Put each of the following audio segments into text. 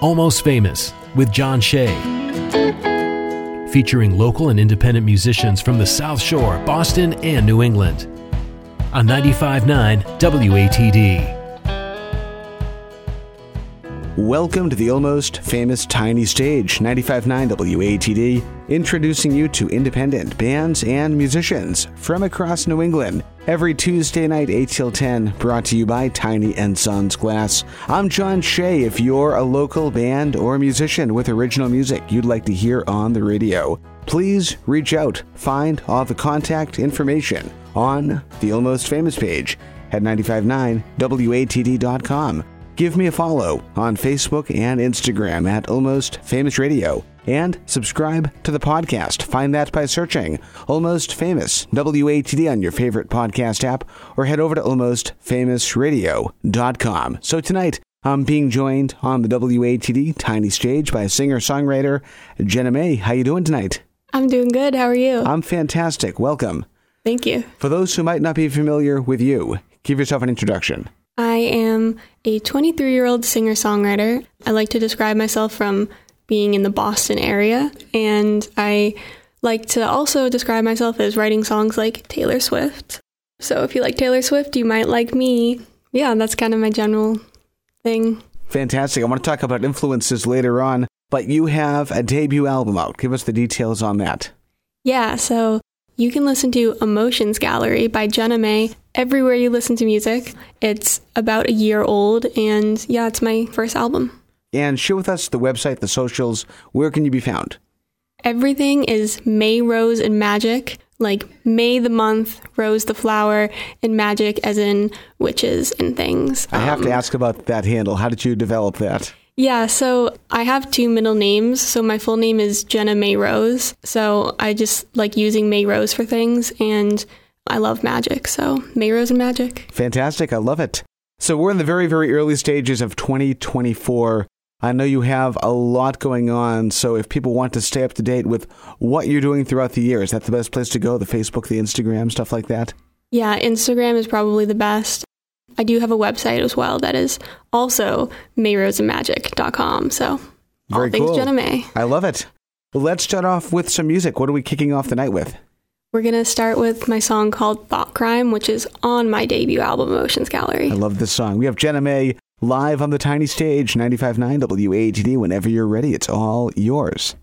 Almost Famous with John Shea. Featuring local and independent musicians from the South Shore, Boston, and New England. On 95.9 WATD. Welcome to the almost famous Tiny Stage, 95.9 WATD, introducing you to independent bands and musicians from across New England. Every Tuesday night, 8 till 10, brought to you by Tiny and Sons Glass. I'm John Shea. If you're a local band or musician with original music you'd like to hear on the radio, please reach out. Find all the contact information on the Almost Famous page at 959watd.com. Give me a follow on Facebook and Instagram at Almost Famous Radio and subscribe to the podcast. Find that by searching Almost Famous WATD on your favorite podcast app or head over to almostfamousradio.com. So tonight, I'm being joined on the WATD Tiny Stage by singer-songwriter Jenna May. How you doing tonight? I'm doing good. How are you? I'm fantastic. Welcome. Thank you. For those who might not be familiar with you, give yourself an introduction. I am a 23 year old singer songwriter. I like to describe myself from being in the Boston area, and I like to also describe myself as writing songs like Taylor Swift. So if you like Taylor Swift, you might like me. Yeah, that's kind of my general thing. Fantastic. I want to talk about influences later on, but you have a debut album out. Give us the details on that. Yeah, so you can listen to Emotions Gallery by Jenna May everywhere you listen to music. It's about a year old, and yeah, it's my first album. And share with us the website, the socials. Where can you be found? Everything is May, Rose, and Magic. Like May the month, Rose the flower, and magic as in witches and things. I have to Um, ask about that handle. How did you develop that? Yeah, so I have two middle names. So my full name is Jenna May Rose. So I just like using May Rose for things, and I love magic. So May Rose and magic. Fantastic. I love it. So we're in the very, very early stages of 2024. I know you have a lot going on. So if people want to stay up to date with what you're doing throughout the year, is that the best place to go? The Facebook, the Instagram, stuff like that? Yeah, Instagram is probably the best. I do have a website as well that is also mayroseandmagic.com. So all Very things cool. Jenna May. I love it. Let's start off with some music. What are we kicking off the night with? We're going to start with my song called Thought Crime, which is on my debut album, Emotions Gallery. I love this song. We have Jenna May live on the tiny stage, 95.9 WATD. Whenever you're ready, it's all yours.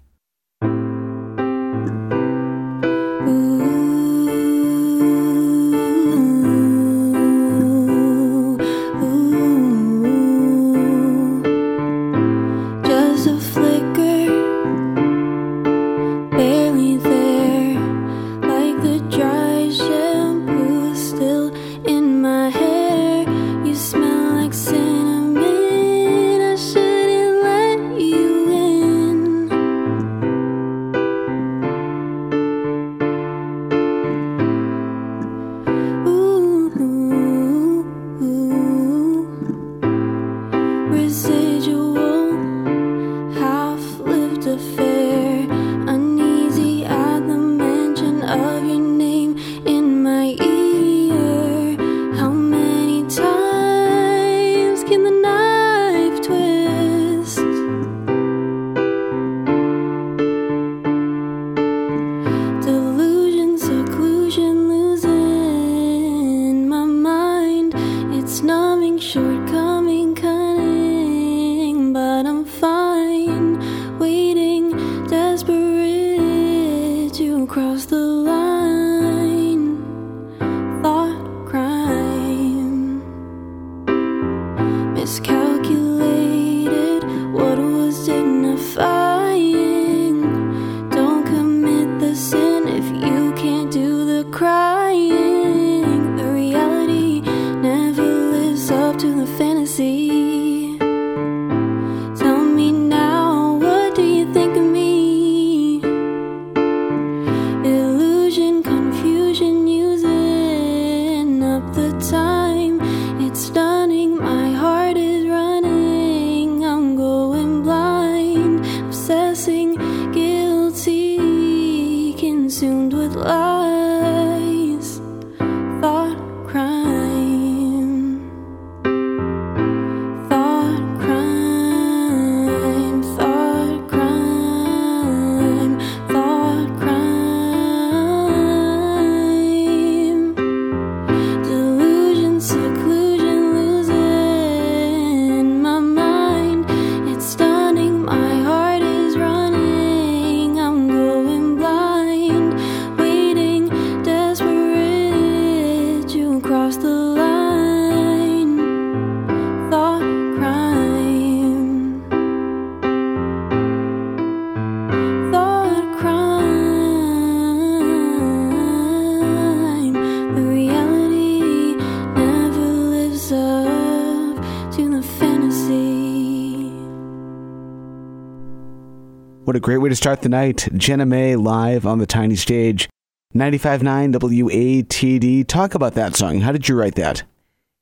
Great way to start the night. Jenna May live on the tiny stage. 95.9 WATD. Talk about that song. How did you write that?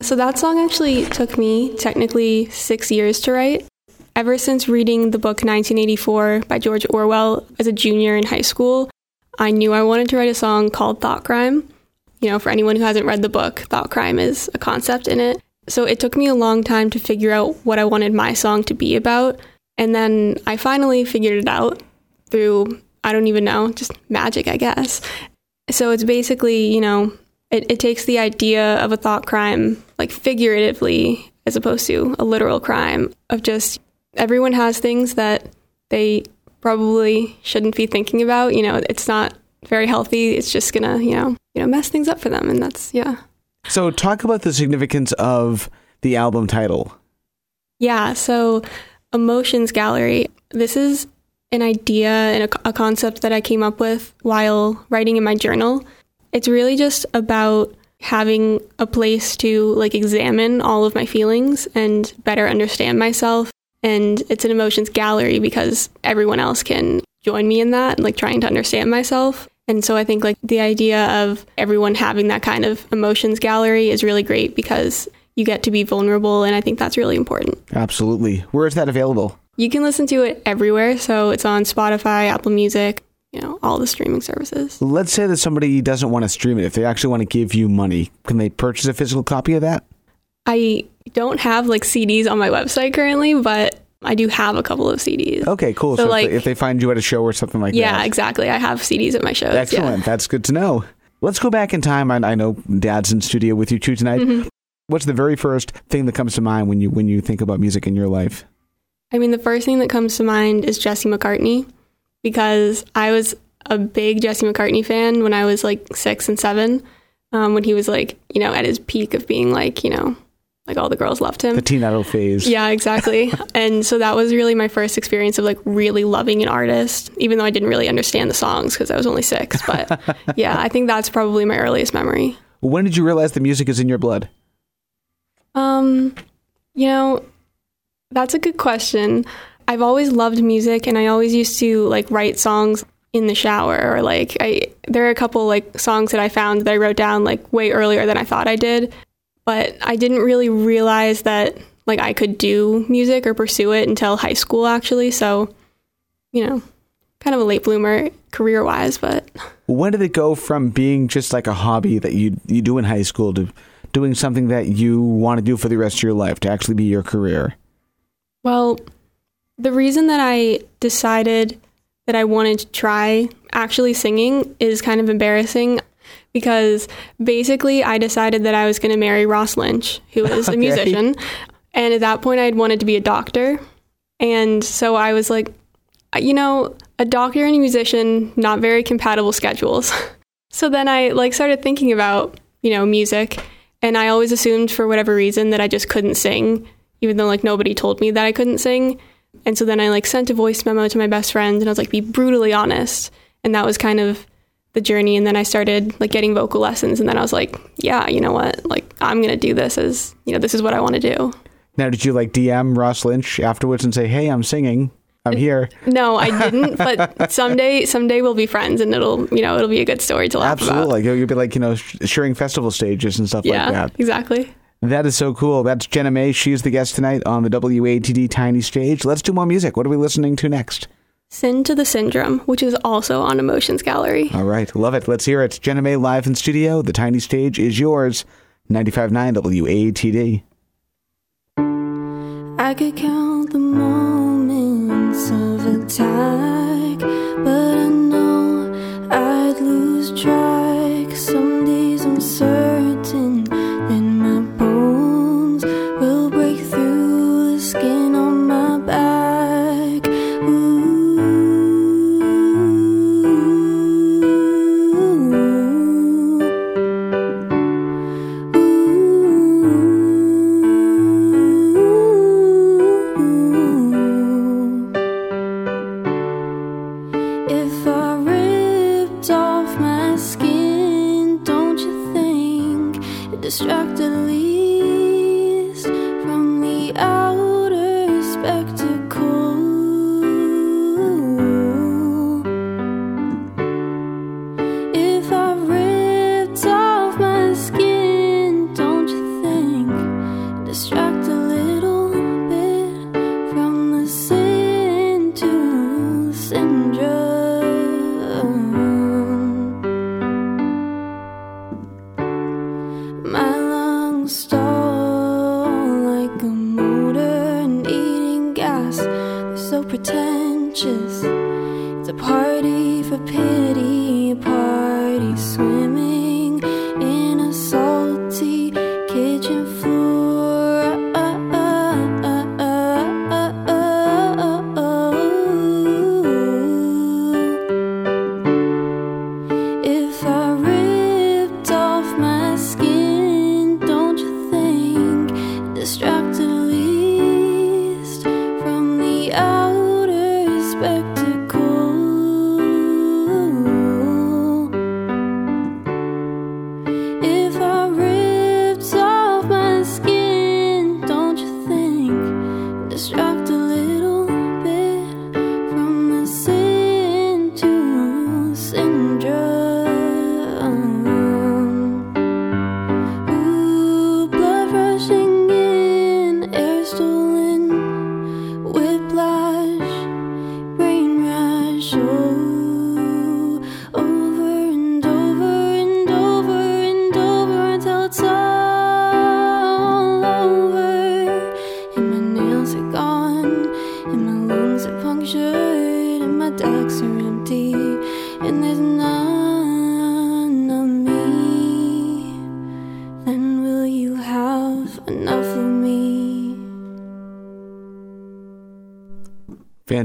So that song actually took me technically six years to write. Ever since reading the book 1984 by George Orwell as a junior in high school, I knew I wanted to write a song called Thought Crime. You know, for anyone who hasn't read the book, thought crime is a concept in it. So it took me a long time to figure out what I wanted my song to be about. And then I finally figured it out through, I don't even know, just magic, I guess. So it's basically, you know, it, it takes the idea of a thought crime, like figuratively, as opposed to a literal crime, of just everyone has things that they probably shouldn't be thinking about. You know, it's not very healthy. It's just gonna, you know, you know, mess things up for them. And that's, yeah. So, talk about the significance of the album title. Yeah. So, Emotions Gallery. This is an idea and a, a, concept that I came up with while writing in my journal. It's really just about having a place to like examine all of my feelings and better understand myself. And it's an emotions gallery because everyone else can join me in that, like trying to understand myself. And so I think like the idea of everyone having that kind of emotions gallery is really great because you get to be vulnerable and I think that's really important. Absolutely. Where is that available? You can listen to it everywhere. So it's on Spotify, Apple Music, you know, all the streaming services. Let's say that somebody doesn't want to stream it. If they actually want to give you money, can they purchase a physical copy of that? I don't have like CDs on my website currently, but I do have a couple of CDs. Okay, cool. So, so like, if, they, find you at a show or something like yeah, that. Yeah, exactly. I have CDs at my shows. Excellent. Yeah. That's good to know. Let's go back in time. I, I know Dad's in studio with you too tonight. Mm-hmm. What's the very first thing that comes to mind when you when you think about music in your life? I mean, the first thing that comes to mind is Jesse McCartney because I was a big Jesse McCartney fan when I was like six and seven, um, when he was like, you know, at his peak of being like, you know, like all the girls loved him. The teen idol phase. Yeah, exactly. and so that was really my first experience of like really loving an artist, even though I didn't really understand the songs because I was only six. But yeah, I think that's probably my earliest memory. When did you realize the music is in your blood? Um, you know, that's a good question. I've always loved music and I always used to like write songs in the shower or like I there are a couple like songs that I found that I wrote down like way earlier than I thought I did but I didn't really realize that like I could do music or pursue it until high school actually. So, you know, kind of a late bloomer career wise, but when did it go from being just like a hobby that you you do in high school to doing something that you want to do for the rest of your life to actually be your career? Well, the reason that I decided that I wanted to try actually singing is kind of embarrassing because basically I decided that I was going to marry Ross Lynch, who is okay. a musician. And at that point, I had wanted to be a doctor. And so I was like, you know, a doctor and a musician, not very compatible schedules. so then I like started thinking about, you know, music. And I always assumed for whatever reason that I just couldn't sing, even though like nobody told me that I couldn't sing. And so then I like sent a voice memo to my best friend and I was like, be brutally honest. And that was kind of the journey and then I started like getting vocal lessons and then I was like, yeah, you know what? Like I'm going to do this as, you know, this is what I want to do. Now, did you like DM Ross Lynch afterwards and say, "Hey, I'm singing. I'm here." No, I didn't, but someday someday we'll be friends and it'll, you know, it'll be a good story to laugh Absolutely. about. Absolutely, you'll be like, you know, sharing festival stages and stuff yeah, like that. Exactly. That is so cool. That's Jenna May. She's the guest tonight on the WATD Tiny Stage. Let's do more music. What are we listening to next? Sin to the Syndrome, which is also on Emotions Gallery. All right, love it. Let's hear it. Jenna May live in studio. The tiny stage is yours. 95.9 WATD. I could count the moments of attack, but I know I'd lose track.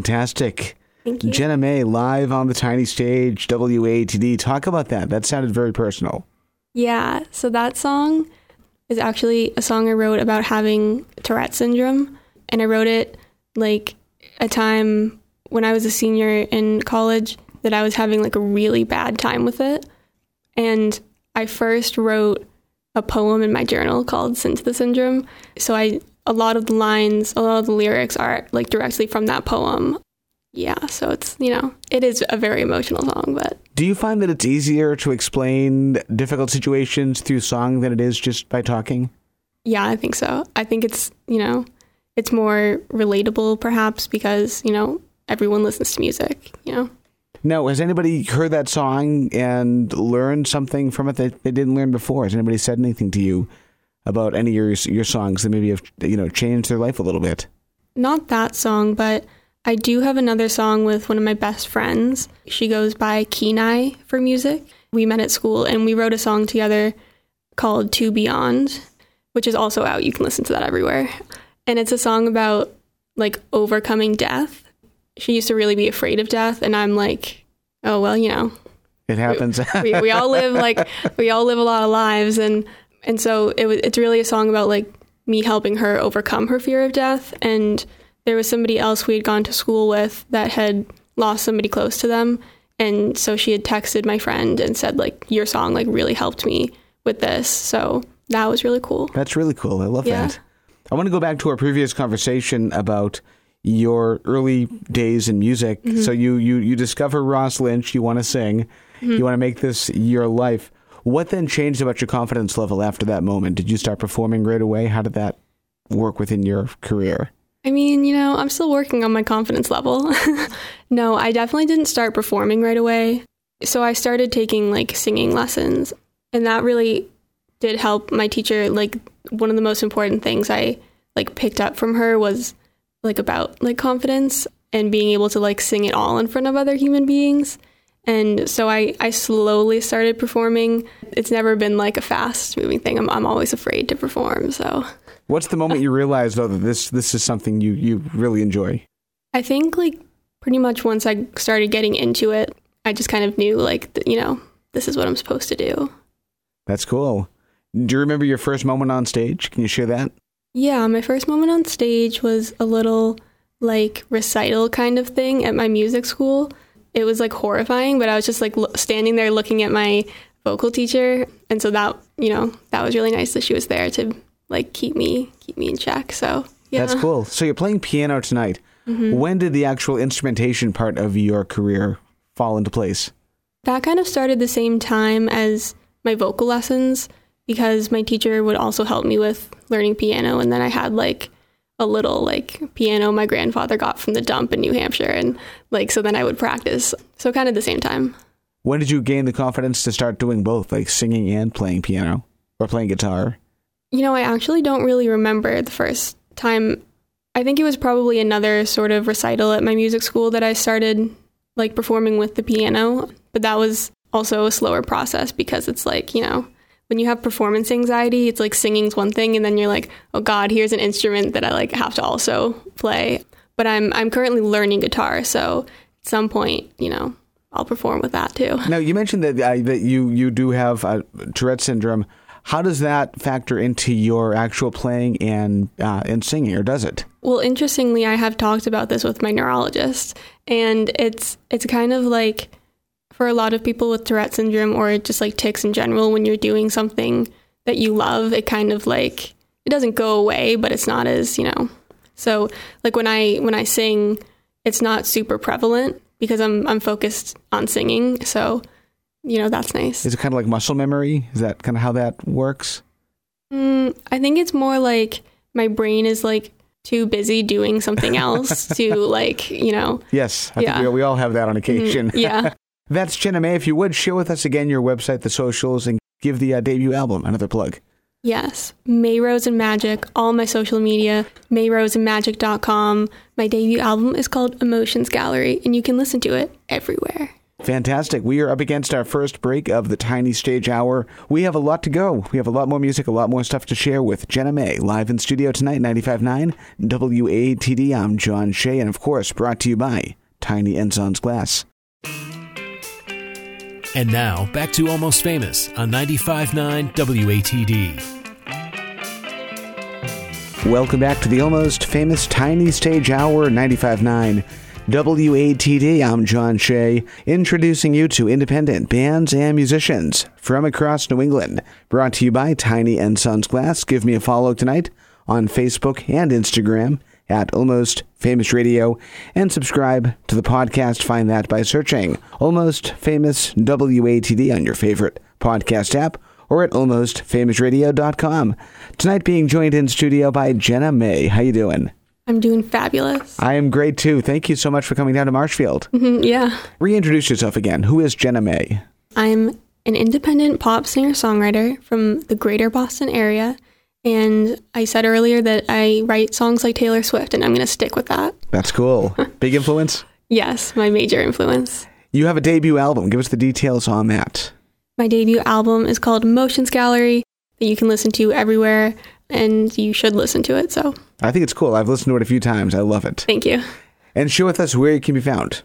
Fantastic. Thank you. Jenna May live on the tiny stage, WATD. Talk about that. That sounded very personal. Yeah, so that song is actually a song I wrote about having Tourette syndrome. And I wrote it like a time when I was a senior in college that I was having like a really bad time with it. And I first wrote a poem in my journal called Sin to the Syndrome. So I a lot of the lines, a lot of the lyrics are like directly from that poem. Yeah, so it's, you know, it is a very emotional song, but Do you find that it's easier to explain difficult situations through song than it is just by talking? Yeah, I think so. I think it's, you know, it's more relatable perhaps because, you know, everyone listens to music, you know. No, has anybody heard that song and learned something from it that they didn't learn before? Has anybody said anything to you about any of your, your songs that maybe have you know changed their life a little bit? Not that song, but I do have another song with one of my best friends. She goes by Kenai for music. We met at school and we wrote a song together called To Beyond, which is also out. You can listen to that everywhere. And it's a song about like overcoming death. She used to really be afraid of death and I'm like, oh well, you know, It happens. we, we all live like we all live a lot of lives and and so it was it's really a song about like me helping her overcome her fear of death and there was somebody else we had gone to school with that had lost somebody close to them and so she had texted my friend and said like your song like really helped me with this so that was really cool That's really cool. I love Yeah. that. I want to go back to our previous conversation about your early days in music. Mm-hmm. So you you you discover Ross Lynch, you want to sing, Mm-hmm. you want to make this your life. What then changed about your confidence level after that moment? Did you start performing right away? How did that work within your career? I mean, you know, I'm still working on my confidence level. no, I definitely didn't start performing right away. So I started taking like singing lessons, and that really did help my teacher. Like one of the most important things I like picked up from her was like about like confidence and being able to like sing it all in front of other human beings. And so I, I slowly started performing. It's never been like a fast moving thing. I'm, I'm always afraid to perform. So What's the moment you realized though that this this is something you you really enjoy? I think like pretty much once I started getting into it, I just kind of knew like you know this is what I'm supposed to do. That's cool. Do you remember your first moment on stage? Can you share that? Yeah, my first moment on stage was a little like recital kind of thing at my music school. It was like horrifying, but I was just like lo- standing there looking at my vocal teacher, and so that you know that was really nice that she was there to like keep me keep me in check. So yeah, That's cool. So you're playing piano tonight. Mm-hmm. When did the actual instrumentation part of your career fall into place? That kind of started the same time as my vocal lessons because my teacher would also help me with learning piano and then I had like a little like piano my grandfather got from the dump in New Hampshire and like so then I would practice. So kind of the same time. When did you gain the confidence to start doing both, like singing and playing piano or playing guitar? You know, I actually don't really remember the first time I think it was probably another sort of recital at my music school that I started like performing with the piano, but that was also a slower process because it's like, you know, when you have performance anxiety, it's like singing's one thing and then you're like, "Oh god, here's an instrument that I like have to also play." But I'm I'm currently learning guitar, so at some point, you know, I'll perform with that too. Now you mentioned that uh, that you you do have uh, Tourette syndrome. How does that factor into your actual playing and uh, and singing, or does it? Well, interestingly, I have talked about this with my neurologist, and it's it's kind of like for a lot of people with Tourette syndrome or just like tics in general, when you're doing something that you love, it kind of like it doesn't go away, but it's not as you know. So like when I when I sing, it's not super prevalent because I'm I'm focused on singing. So you know that's nice. Is it kind of like muscle memory? Is that kind of how that works? Mm, I think it's more like my brain is like too busy doing something else to like you know. Yes, I Yeah. think we, we all have that on occasion. Yeah. That's Jenna May. If you would share with us again your website, the socials, and give the uh, debut album another plug. Yes, May Rose and Magic, all my social media, mayroseandmagic.com. My debut album is called Emotions Gallery, and you can listen to it everywhere. Fantastic. We are up against our first break of the Tiny Stage Hour. We have a lot to go. We have a lot more music, a lot more stuff to share with Jenna May, live in studio tonight, 95.9 WATD. I'm John Shea, and of course, brought to you by Tiny and Sons Glass. And now, back to Almost Famous on 95.9 WATD. Welcome back to the almost famous Tiny Stage Hour 95.9 WATD. I'm John Shea, introducing you to independent bands and musicians from across New England. Brought to you by Tiny and Sons Glass. Give me a follow tonight on Facebook and Instagram at Almost Famous Radio and subscribe to the podcast. Find that by searching Almost Famous WATD on your favorite podcast app or at almostfamousradio.com. Tonight being joined in studio by Jenna May. How you doing? I'm doing fabulous. I am great too. Thank you so much for coming down to Marshfield. Mhm, yeah. Reintroduce yourself again. Who is Jenna May? I'm an independent pop singer songwriter from the greater Boston area. And I said earlier that I write songs like Taylor Swift, and I'm going to stick with that. That's cool. Big influence? Yes, my major influence. You have a debut album. Give us the details on that. My debut album is called Emotions Gallery, that you can listen to everywhere, and you should listen to it. So I think it's cool. I've listened to it a few times. I love it. thank you. And share with us where it can be found.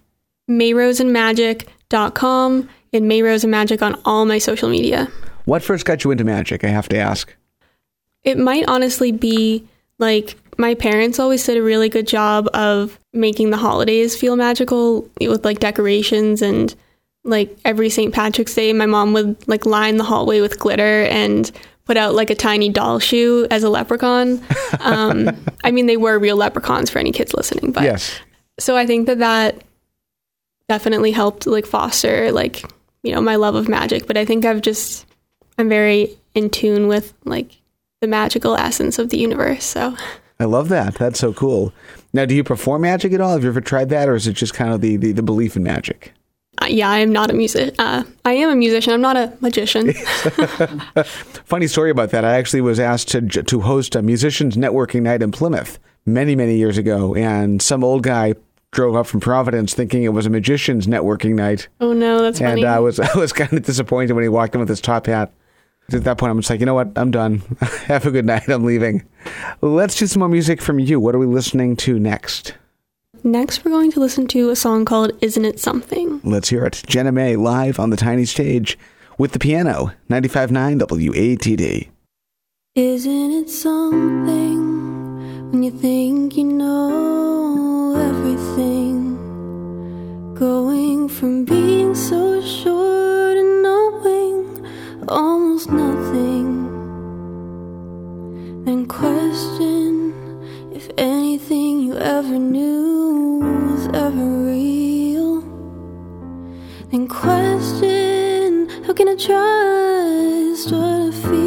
mayroseandmagic.com and Mayrose and Magic on all my social media. What first got you into magic? I have to ask. It might honestly be like my parents always did a really good job of making the holidays feel magical with like decorations and like every St. Patrick's Day my mom would like line the hallway with glitter and put out like a tiny doll shoe as a leprechaun. Um, I mean they were real leprechauns for any kids listening, but yes. so I think that that definitely helped like foster like you know my love of magic but I think I've just I'm very in tune with like the magical essence of the universe so I love that. That's so cool. Now, do you perform magic at all? Have you ever tried that, or is it just kind of the, the, the belief in magic? uh, yeah I am not a music uh, I am a musician I'm not a magician Funny story about that. I actually was asked to to host a musicians networking night in Plymouth many many years ago, and some old guy drove up from Providence thinking it was a magicians networking night, oh no that's funny and I was I was kind of disappointed when he walked in with his top hat. At that point, I'm just like, you know what? I'm done. Have a good night. I'm leaving. Let's do some more music from you. What are we listening to next? next we're going to listen to a song called Isn't It Something Let's hear it. Jenna May live on the tiny stage with the piano. 95.9 WATD. Isn't it something when you think you know everything? Going from being so sure to knowing almost nothing. Then question if anything you ever knew was ever real. Then question how can I trust what I feel?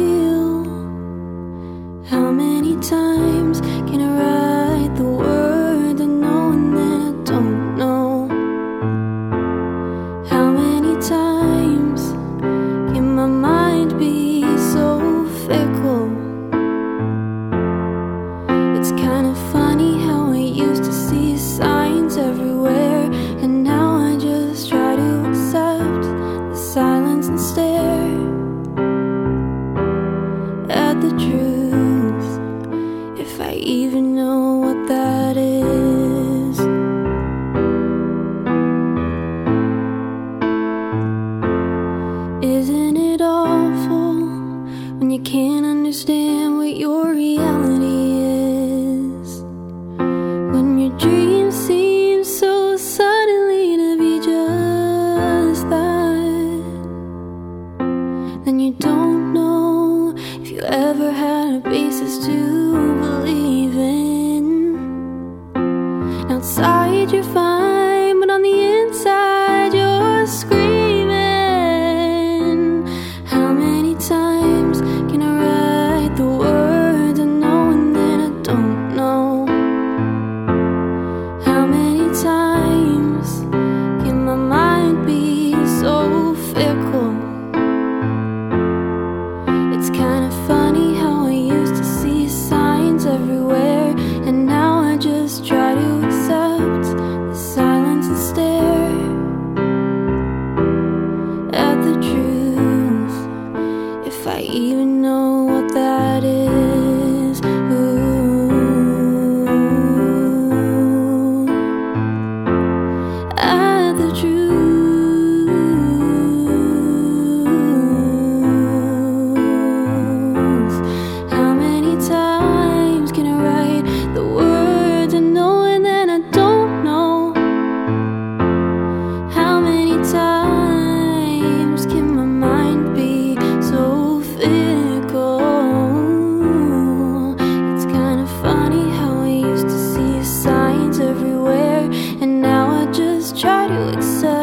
Try to accept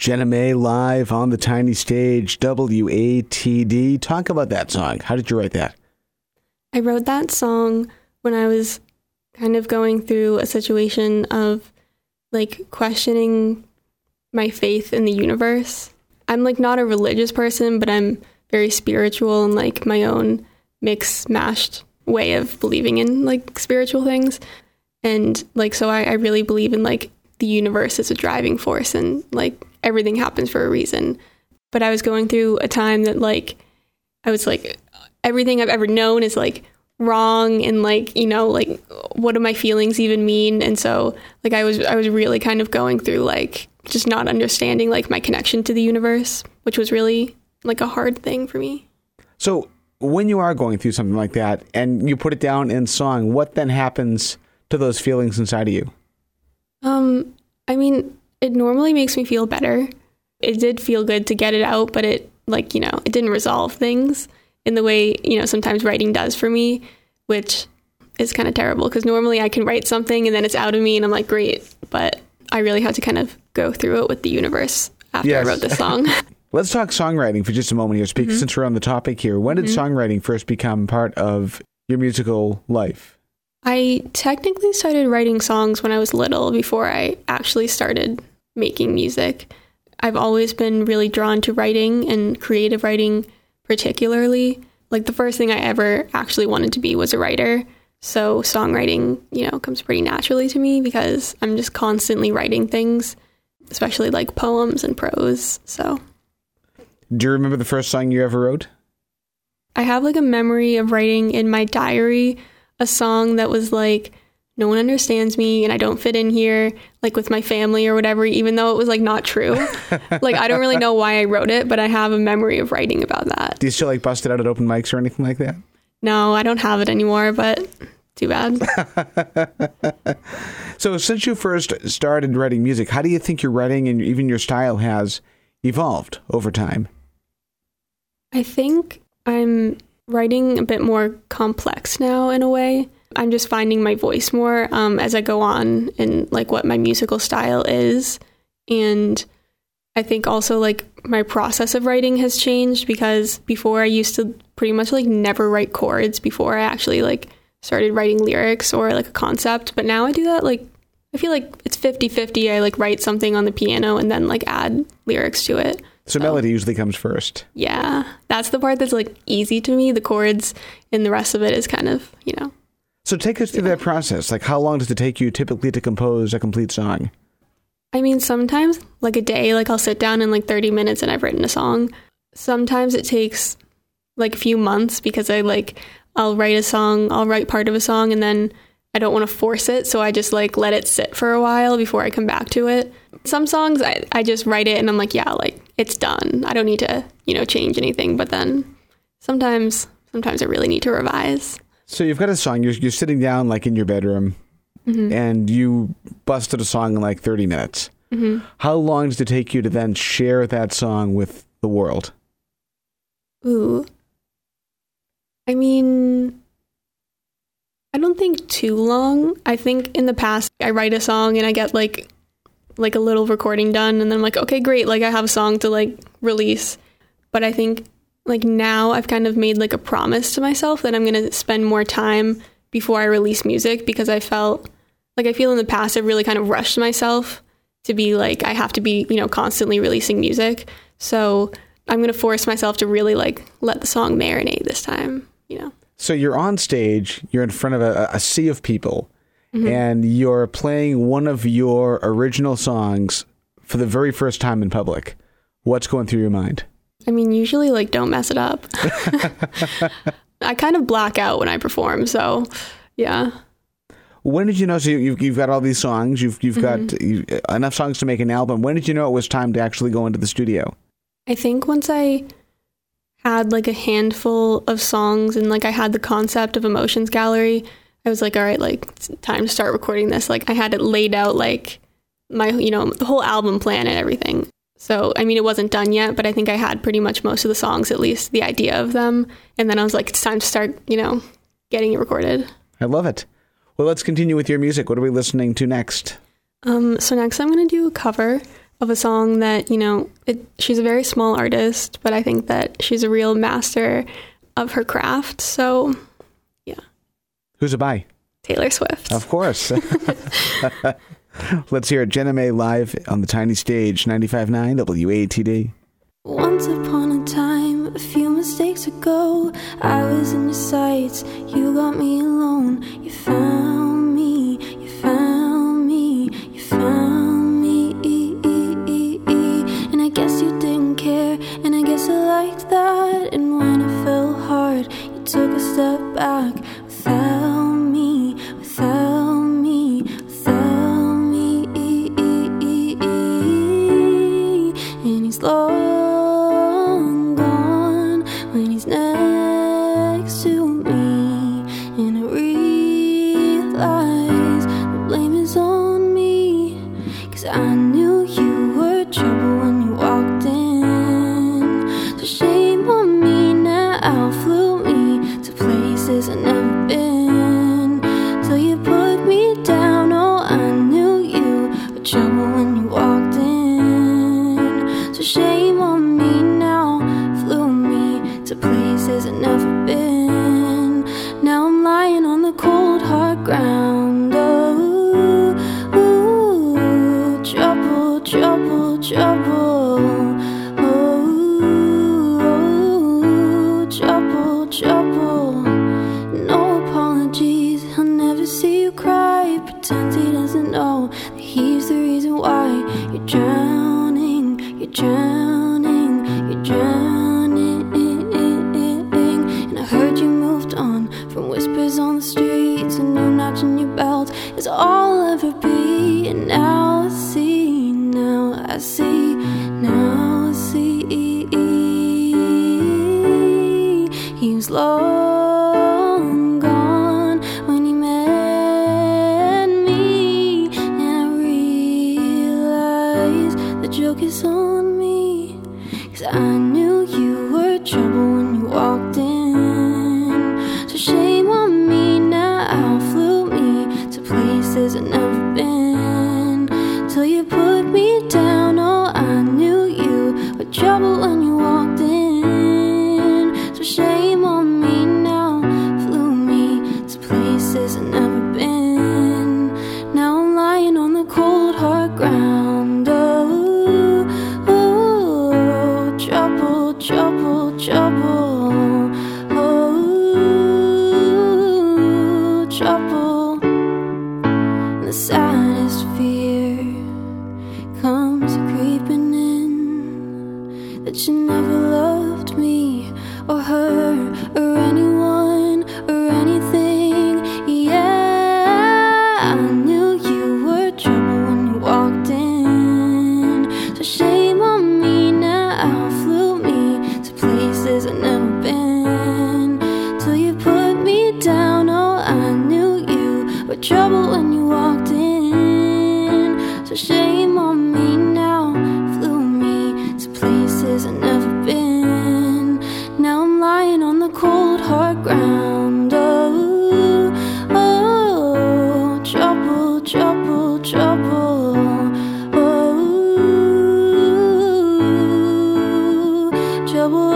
Jenna May live on the tiny stage, WATD. Talk about that song. How did you write that? I wrote that song when I was kind of going through a situation of like questioning my faith in the universe. I'm like not a religious person, but I'm very spiritual and like my own mix mashed way of believing in like spiritual things. And like so I, I really believe in like the universe as a driving force and like everything happens for a reason. But I was going through a time that like I was like everything I've ever known is like wrong and like you know like what do my feelings even mean and so like I was I was really kind of going through like just not understanding like my connection to the universe which was really like a hard thing for me So, when you are going through something like that and you put it down in song, what then happens to those feelings inside of you? um I mean it normally makes me feel better it did feel good to get it out but it like you know it didn't resolve things in the way you know sometimes writing does for me which is kind of terrible because normally I can write something and then it's out of me and I'm like great but I really had to kind of go through it with the universe after Yes. I wrote this song Let's talk songwriting for just a moment here. Speak mm-hmm. since we're on the topic here. When did mm-hmm. songwriting first become part of your musical life? I technically started writing songs when I was little before I actually started making music. I've always been really drawn to writing and creative writing, particularly. Like the first thing I ever actually wanted to be was a writer. So songwriting, you know, comes pretty naturally to me because I'm just constantly writing things, especially like poems and prose. So Do you remember the first song you ever wrote? I have like a memory of writing in my diary a song that was like, no one understands me and I don't fit in here, like with my family or whatever, even though it was like not true. like, I don't really know why I wrote it, but I have a memory of writing about that. Do you still like bust it out at open mics or anything like that? No, I don't have it anymore, but too bad. So, since you first started writing music, how do you think your writing and even your style has evolved over time? I think I'm writing a bit more complex now in a way. I'm just finding my voice more um, as I go on and like what my musical style is. And I think also like my process of writing has changed because before I used to pretty much like never write chords before I actually like started writing lyrics or like a concept. But now I do that like I feel like it's 50-50. I like write something on the piano and then like add lyrics to it. So, melody usually comes first. Yeah, that's the part that's like easy to me. The chords and the rest of it is kind of, you know. So take us through that process. Like, how long does it take you typically to compose a complete song? I mean, sometimes like a day, like I'll sit down in like 30 minutes and I've written a song. Sometimes it takes like a few months because I like, I'll write a song, I'll write part of a song and then I don't want to force it. So I just like let it sit for a while before I come back to it. Some songs I, I just write it and I'm like, yeah, like it's done. I don't need to, you know, change anything. But then sometimes, sometimes I really need to revise. So you've got a song. You're you're sitting down like in your bedroom, mm-hmm. and you busted a song in like 30 minutes. Mm-hmm. How long does it take you to then share that song with the world? Ooh. I mean, I don't think too long. I think in the past I write a song and I get like like a little recording done and then I'm like, okay, great, like I have a song to like release. But I think like now I've kind of made like a promise to myself that I'm going to spend more time before I release music because I felt like I feel in the past I've really kind of rushed myself to be like I have to be, you know, constantly releasing music. So I'm going to force myself to really like let the song marinate this time, you know. So you're on stage, you're in front of a, a sea of people, mm-hmm. and you're playing one of your original songs for the very first time in public. What's going through your mind? I mean, usually like don't mess it up. I kind of black out when I perform, so yeah. When did you know? So you, you've, you've got all these songs. You've you've got mm-hmm. you, enough songs to make an album. When did you know it was time to actually go into the studio? I think once I had like a handful of songs and like I had the concept of Emotions Gallery, I was like, all right, like it's time to start recording this. Like I had it laid out like my you know, the whole album plan and everything. So, I mean, it wasn't done yet, but I think I had pretty much most of the songs, at least the idea of them. And then I was like, it's time to start, you know, getting it recorded. I love it. Well, let's continue with your music. What are we listening to next? Um, so next I'm going to do a cover of a song that, you know, it, she's a very small artist, but I think that she's a real master of her craft. So, yeah, Who's it by? Taylor Swift. Of course. Let's hear it. Jenna May live on the tiny stage, 95.9 WATD. Once upon a time, a few mistakes ago, I was in your sights. You got me alone. You found me. You found me. You found me. And I guess you didn't care. And I guess I liked that. And when it fell hard, you took a step back is on me. Cause I knew you were trouble when you walked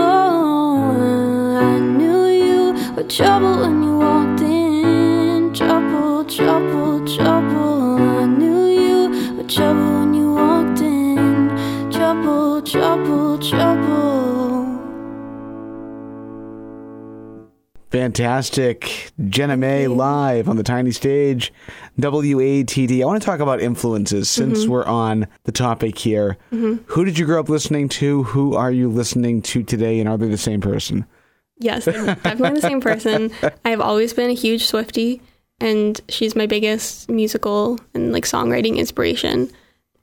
trouble. I knew you were trouble when you walked in. Trouble, trouble, trouble. I knew you were trouble when you walked in. Trouble, trouble, trouble. Fantastic. Jenna May live on the tiny stage. WATD. I want to talk about influences since Mm-hmm. we're on the topic here. Who did you grow up listening to? Who are you listening to today? And are they the same person? Yes, I'm definitely the same person. I've always been a huge Swifty, and she's my biggest musical and like songwriting inspiration.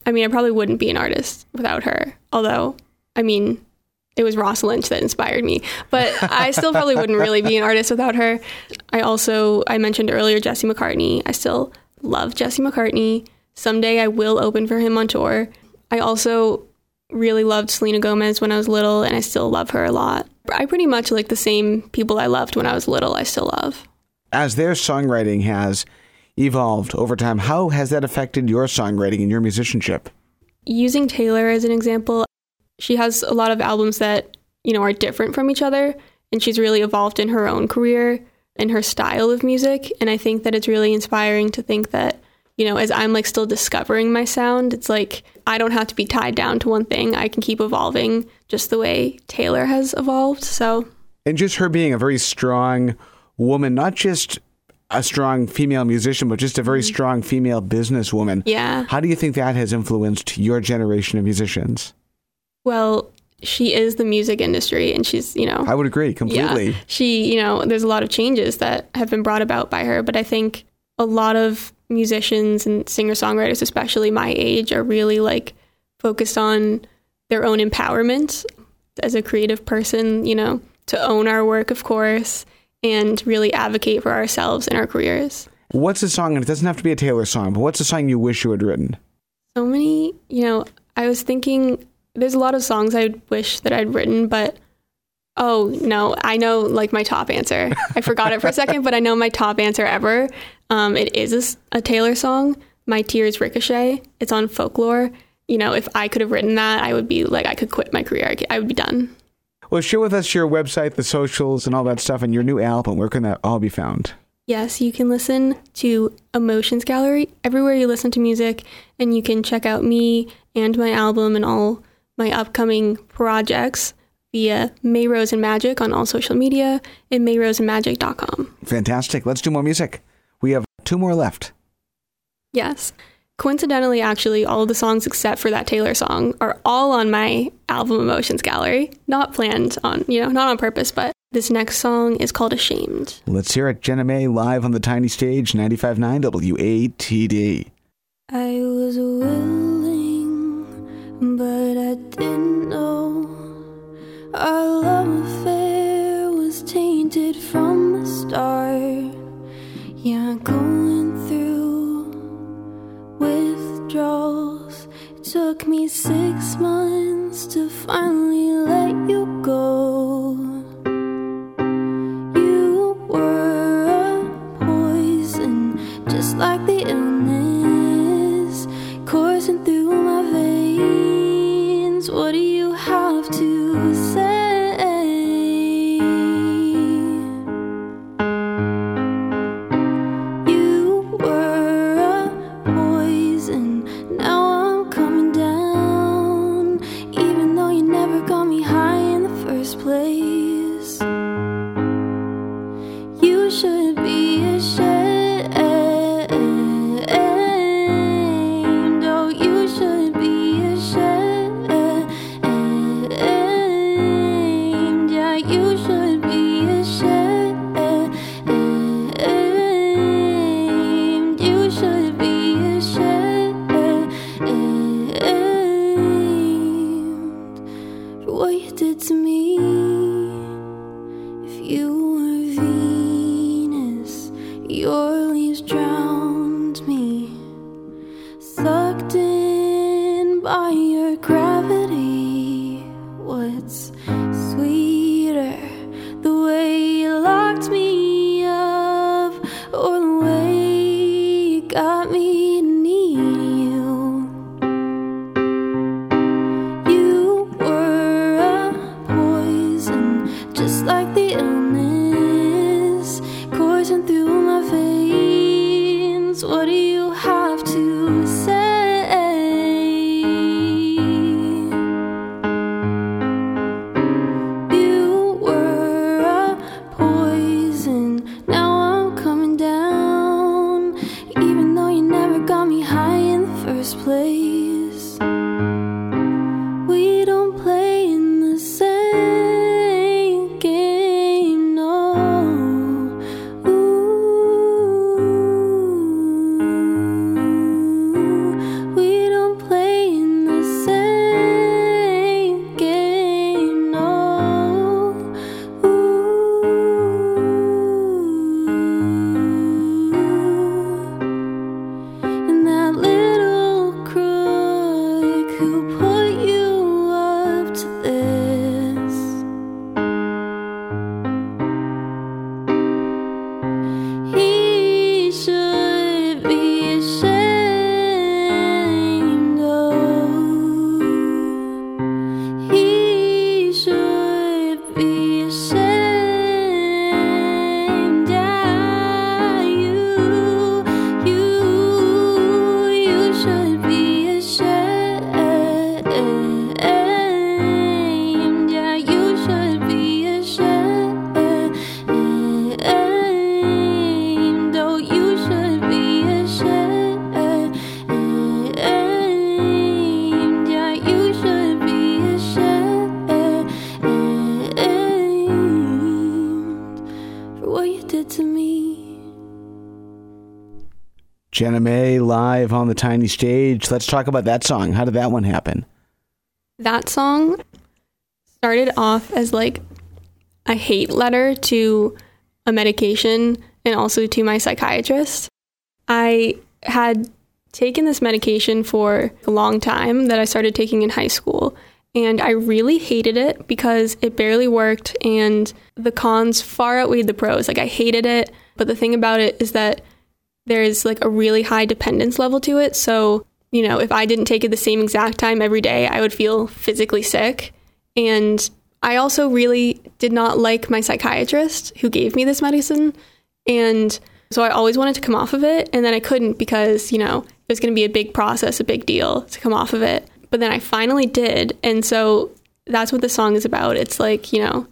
I mean, I probably wouldn't be an artist without her. Although, I mean, it was Ross Lynch that inspired me, but I still probably wouldn't really be an artist without her. I also I mentioned earlier Jesse McCartney. I still love Jesse McCartney. Someday I will open for him on tour. I also really loved Selena Gomez when I was little, and I still love her a lot. I pretty much like the same people I loved when I was little, I still love. As their songwriting has evolved over time, how has that affected your songwriting and your musicianship? Using Taylor as an example, she has a lot of albums that, you know, are different from each other, and she's really evolved in her own career and her style of music. And I think that it's really inspiring to think that, you know, as I'm like still discovering my sound, it's like I don't have to be tied down to one thing. I can keep evolving just the way Taylor has evolved. So And just her being a very strong woman, not just a strong female musician, but just a very mm-hmm. strong female businesswoman. yeah. How do you think that has influenced your generation of musicians? Well, she is the music industry and she's, you know, I would agree completely. Yeah. She, you know, there's a lot of changes that have been brought about by her, but I think a lot of musicians and singer songwriters, especially my age, are really like focused on their own empowerment as a creative person, you know, to own our work, of course, and really advocate for ourselves and our careers. What's a song, and it doesn't have to be a Taylor song, but what's a song you wish you had written? So many, you know, I was thinking there's a lot of songs I wish that I'd written, but oh no, I know like my top answer. I forgot it for a second, but I know my top answer ever. Um, It is a Taylor song, My Tears Ricochet. It's on folklore. You know, if I could have written that, I would be like, I could quit my career. I, could, I would be done. Well, share with us your website, the socials, and all that stuff, and your new album. Where can that all be found? Yes, you can listen to Emotions Gallery everywhere you listen to music, and you can check out me and my album and all my upcoming projects via Mayrose and Magic on all social media and mayroseandmagic.com. Fantastic. Let's do more music. We have two more left. Yes. Coincidentally, actually, all of the songs except for that Taylor song are all on my album Emotions Gallery. Not planned on, you know, not on purpose, but this next song is called Ashamed. Let's hear it. Jenna May live on the tiny stage, 95.9 WATD. By your gravity. What's Jenna May live on the tiny stage. Let's talk about that song. How did that one happen? That song started off as like a hate letter to a medication and also to my psychiatrist. I had taken this medication for a long time that I started taking in high school. And I really hated it because it barely worked and the cons far outweighed the pros. Like, I hated it. But the thing about it is that there's like a really high dependence level to it. So, you know, if I didn't take it the same exact time every day, I would feel physically sick. And I also really did not like my psychiatrist who gave me this medicine. And so I always wanted to come off of it. And then I couldn't because, you know, it was going to be a big process, a big deal to come off of it. But then I finally did. And so that's what the song is about. It's like, you know,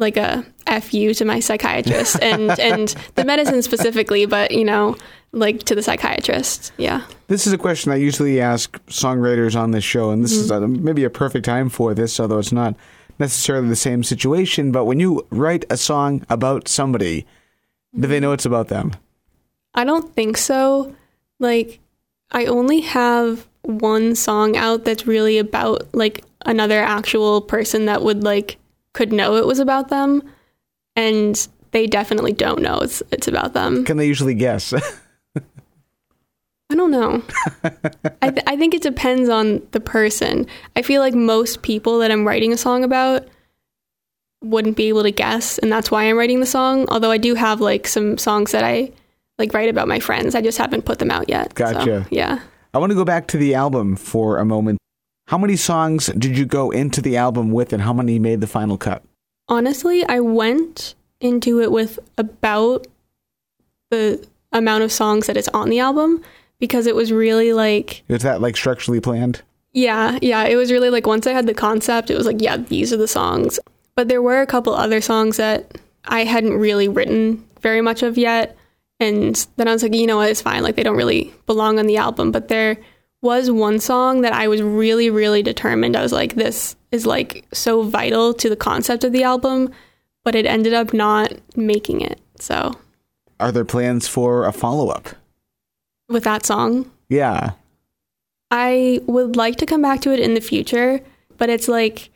like a fu to my psychiatrist and and the medicine specifically, but you know, like to the psychiatrist. Yeah. This is a question I usually ask songwriters on this show, and this is uh maybe a perfect time for this, although it's not necessarily the same situation. But when you write a song about somebody, do they know it's about them? I don't think so. Like I only have one song out that's really about like another actual person that would like could know it was about them and they definitely don't know it's it's about them. Can they usually guess? I don't know. I, th- I think it depends on the person. I feel like most people that I'm writing a song about wouldn't be able to guess, and that's why I'm writing the song. Although I do have like some songs that I like write about my friends. I just haven't put them out yet. So, Gotcha. yeah. I want to go back to the album for a moment. How many songs did you go into the album with, and how many made the final cut? Honestly, I went into it with about the amount of songs that is on the album because it was really like Is that like structurally planned? Yeah, yeah. It was really like once I had the concept, it was like, yeah, these are the songs. But there were a couple other songs that I hadn't really written very much of yet. And then I was like, you know what, it's fine. Like they don't really belong on the album. But there was one song that I was really, really determined. I was like, this is like so vital to the concept of the album, but it ended up not making it. So Are there plans for a follow up? with that song, Yeah. I would like to come back to it in the future, but it's like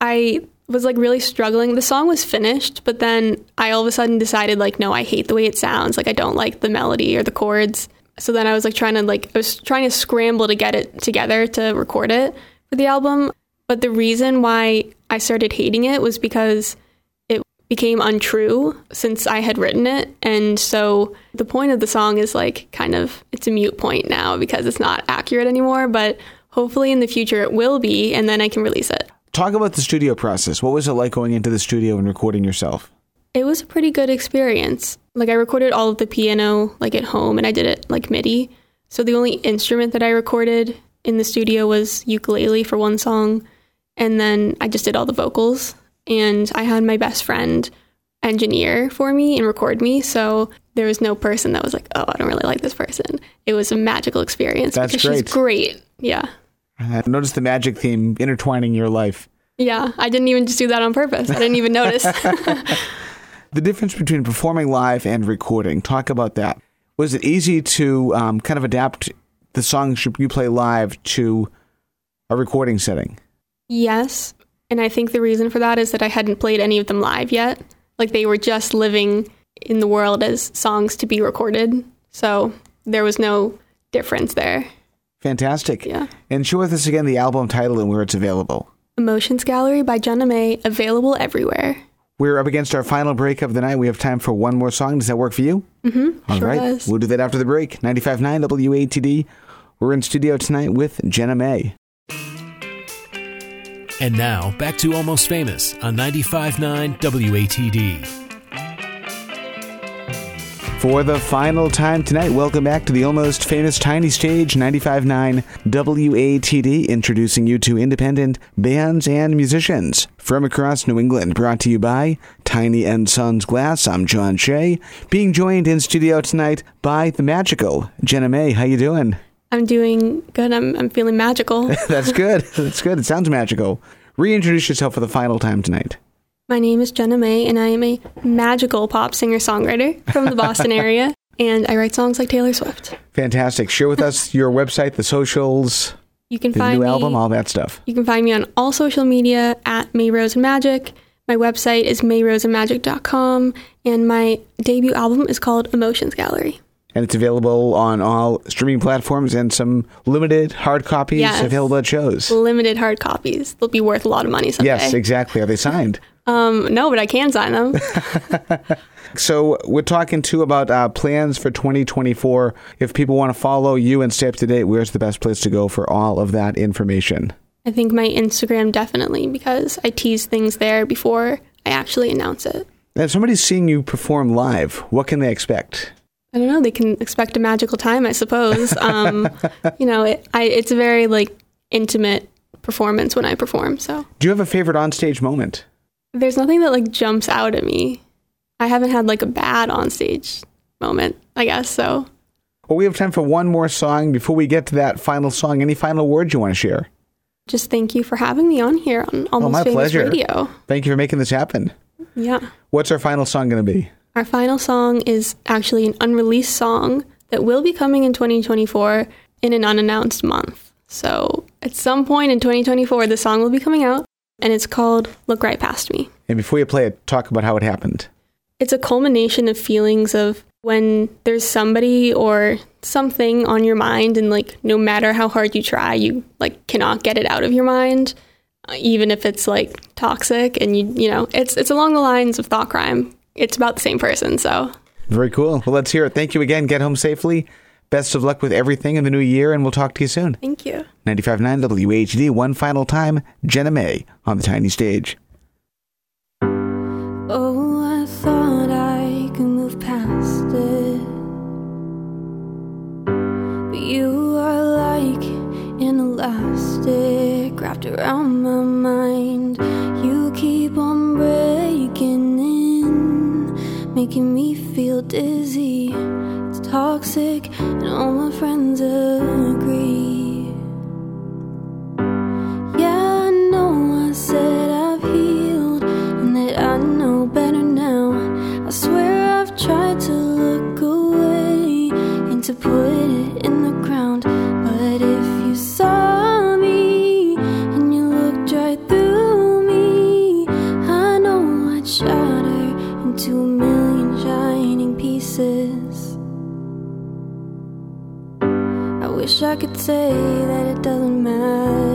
I was like really struggling. The song was finished, but then I all of a sudden decided like no, I hate the way it sounds. Like I don't like the melody or the chords. So then I was like trying to like I was trying to scramble to get it together to record it for the album. But the reason why I started hating it was because it became untrue since I had written it. And so the point of the song is like kind of it's a mute point now because it's not accurate anymore, but hopefully in the future it will be and then I can release it. Talk about the studio process. What was it like going into the studio and recording yourself? It was a pretty good experience. Like I recorded all of the piano like at home and I did it like MIDI. So the only instrument that I recorded in the studio was ukulele for one song and then I just did all the vocals and I had my best friend engineer for me and record me. So there was no person that was like, "Oh, I don't really like this person." It was a magical experience That's because she's great. Yeah. I noticed the magic theme intertwining your life. Yeah, I didn't even just do that on purpose. I didn't even notice. The difference between performing live and recording. Talk about that. Was it easy to um, kind of adapt the songs you play live to a recording setting? Yes. And I think the reason for that is that I hadn't played any of them live yet. Like they were just living in the world as songs to be recorded. So there was no difference there. Fantastic. Yeah. And share with us again the album title and where it's available. Emotions Gallery by Jenna May, available everywhere. We're up against our final break of the night. We have time for one more song. Does that work for you? Mm-hmm. All sure right. does. We'll do that after the break. 95.9 WATD. We're in studio tonight with Jenna May. And now, back to Almost Famous on 95.9 WATD. For the final time tonight, welcome back to the almost famous Tiny Stage 95.9 WATD, introducing you to independent bands and musicians from across New England. Brought to you by Tiny and Sons Glass. I'm John Shea, being joined in studio tonight by the magical Jenna May. How you doing? I'm doing good. I'm, I'm feeling magical. That's good. That's good. It sounds magical. Reintroduce yourself for the final time tonight. My name is Jenna May, and I am a magical pop singer songwriter from the Boston area. And I write songs like Taylor Swift. Fantastic. Share with us your website, the socials, You can the find new me. album, all that stuff. You can find me on all social media at Mayrose and Magic. My website is mayroseandmagic.com, and my debut album is called Emotions Gallery. And it's available on all streaming platforms and some limited hard copies Yes. available at shows. Limited hard copies. They'll be worth a lot of money someday. Yes, exactly. Are they signed? Um, no, but I can sign them. So we're talking too about uh, plans for 2024. If people want to follow you and stay up to date, where's the best place to go for all of that information? I think my Instagram definitely because I tease things there before I actually announce it. And if somebody's seeing you perform live, what can they expect? I don't know. They can expect a magical time, I suppose. Um, you know, it, I, it's a very like intimate performance when I perform. So Do you have a favorite onstage moment? There's nothing that like jumps out at me. I haven't had like a bad onstage moment, I guess. So Well, we have time for one more song before we get to that final song. Any final words you want to share? just thank you for having me on here on Almost Oh, my Famous pleasure. Radio. Thank you for making this happen. Yeah. What's our final song going to be? Our final song is actually an unreleased song that will be coming in 2024 in an unannounced month. So at some point in 2024, the song will be coming out, and it's called Look Right Past Me. And before you play it, talk about how it happened. It's a culmination of feelings of when there's somebody or something on your mind, and like no matter how hard you try, you like cannot get it out of your mind. uh, Even if it's like toxic, and you you know it's it's along the lines of thought crime. It's about the same person, so Very cool. Well, let's hear it. Thank you again. Get home safely. Best of luck with everything in the new year, and we'll talk to you soon. thank you. 95.9 WATD, one final time, Jenna May on the tiny stage. Oh, I thought I could move past it. But you are like an elastic wrapped around my mind. You keep on breaking in, making me feel dizzy. Toxic, and all my friends agree. say that it doesn't matter.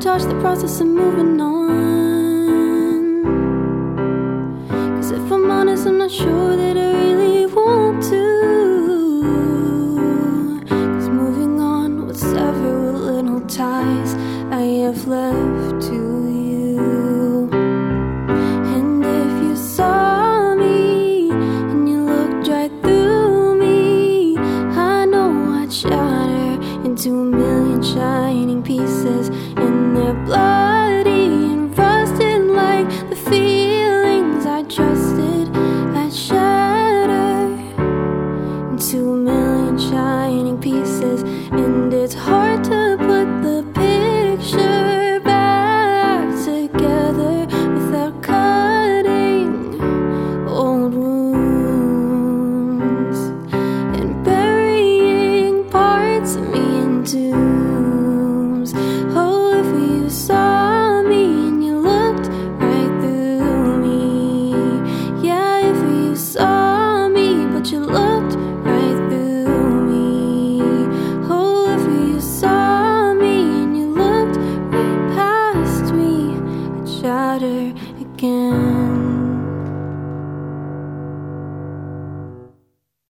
sabotage the process of moving on.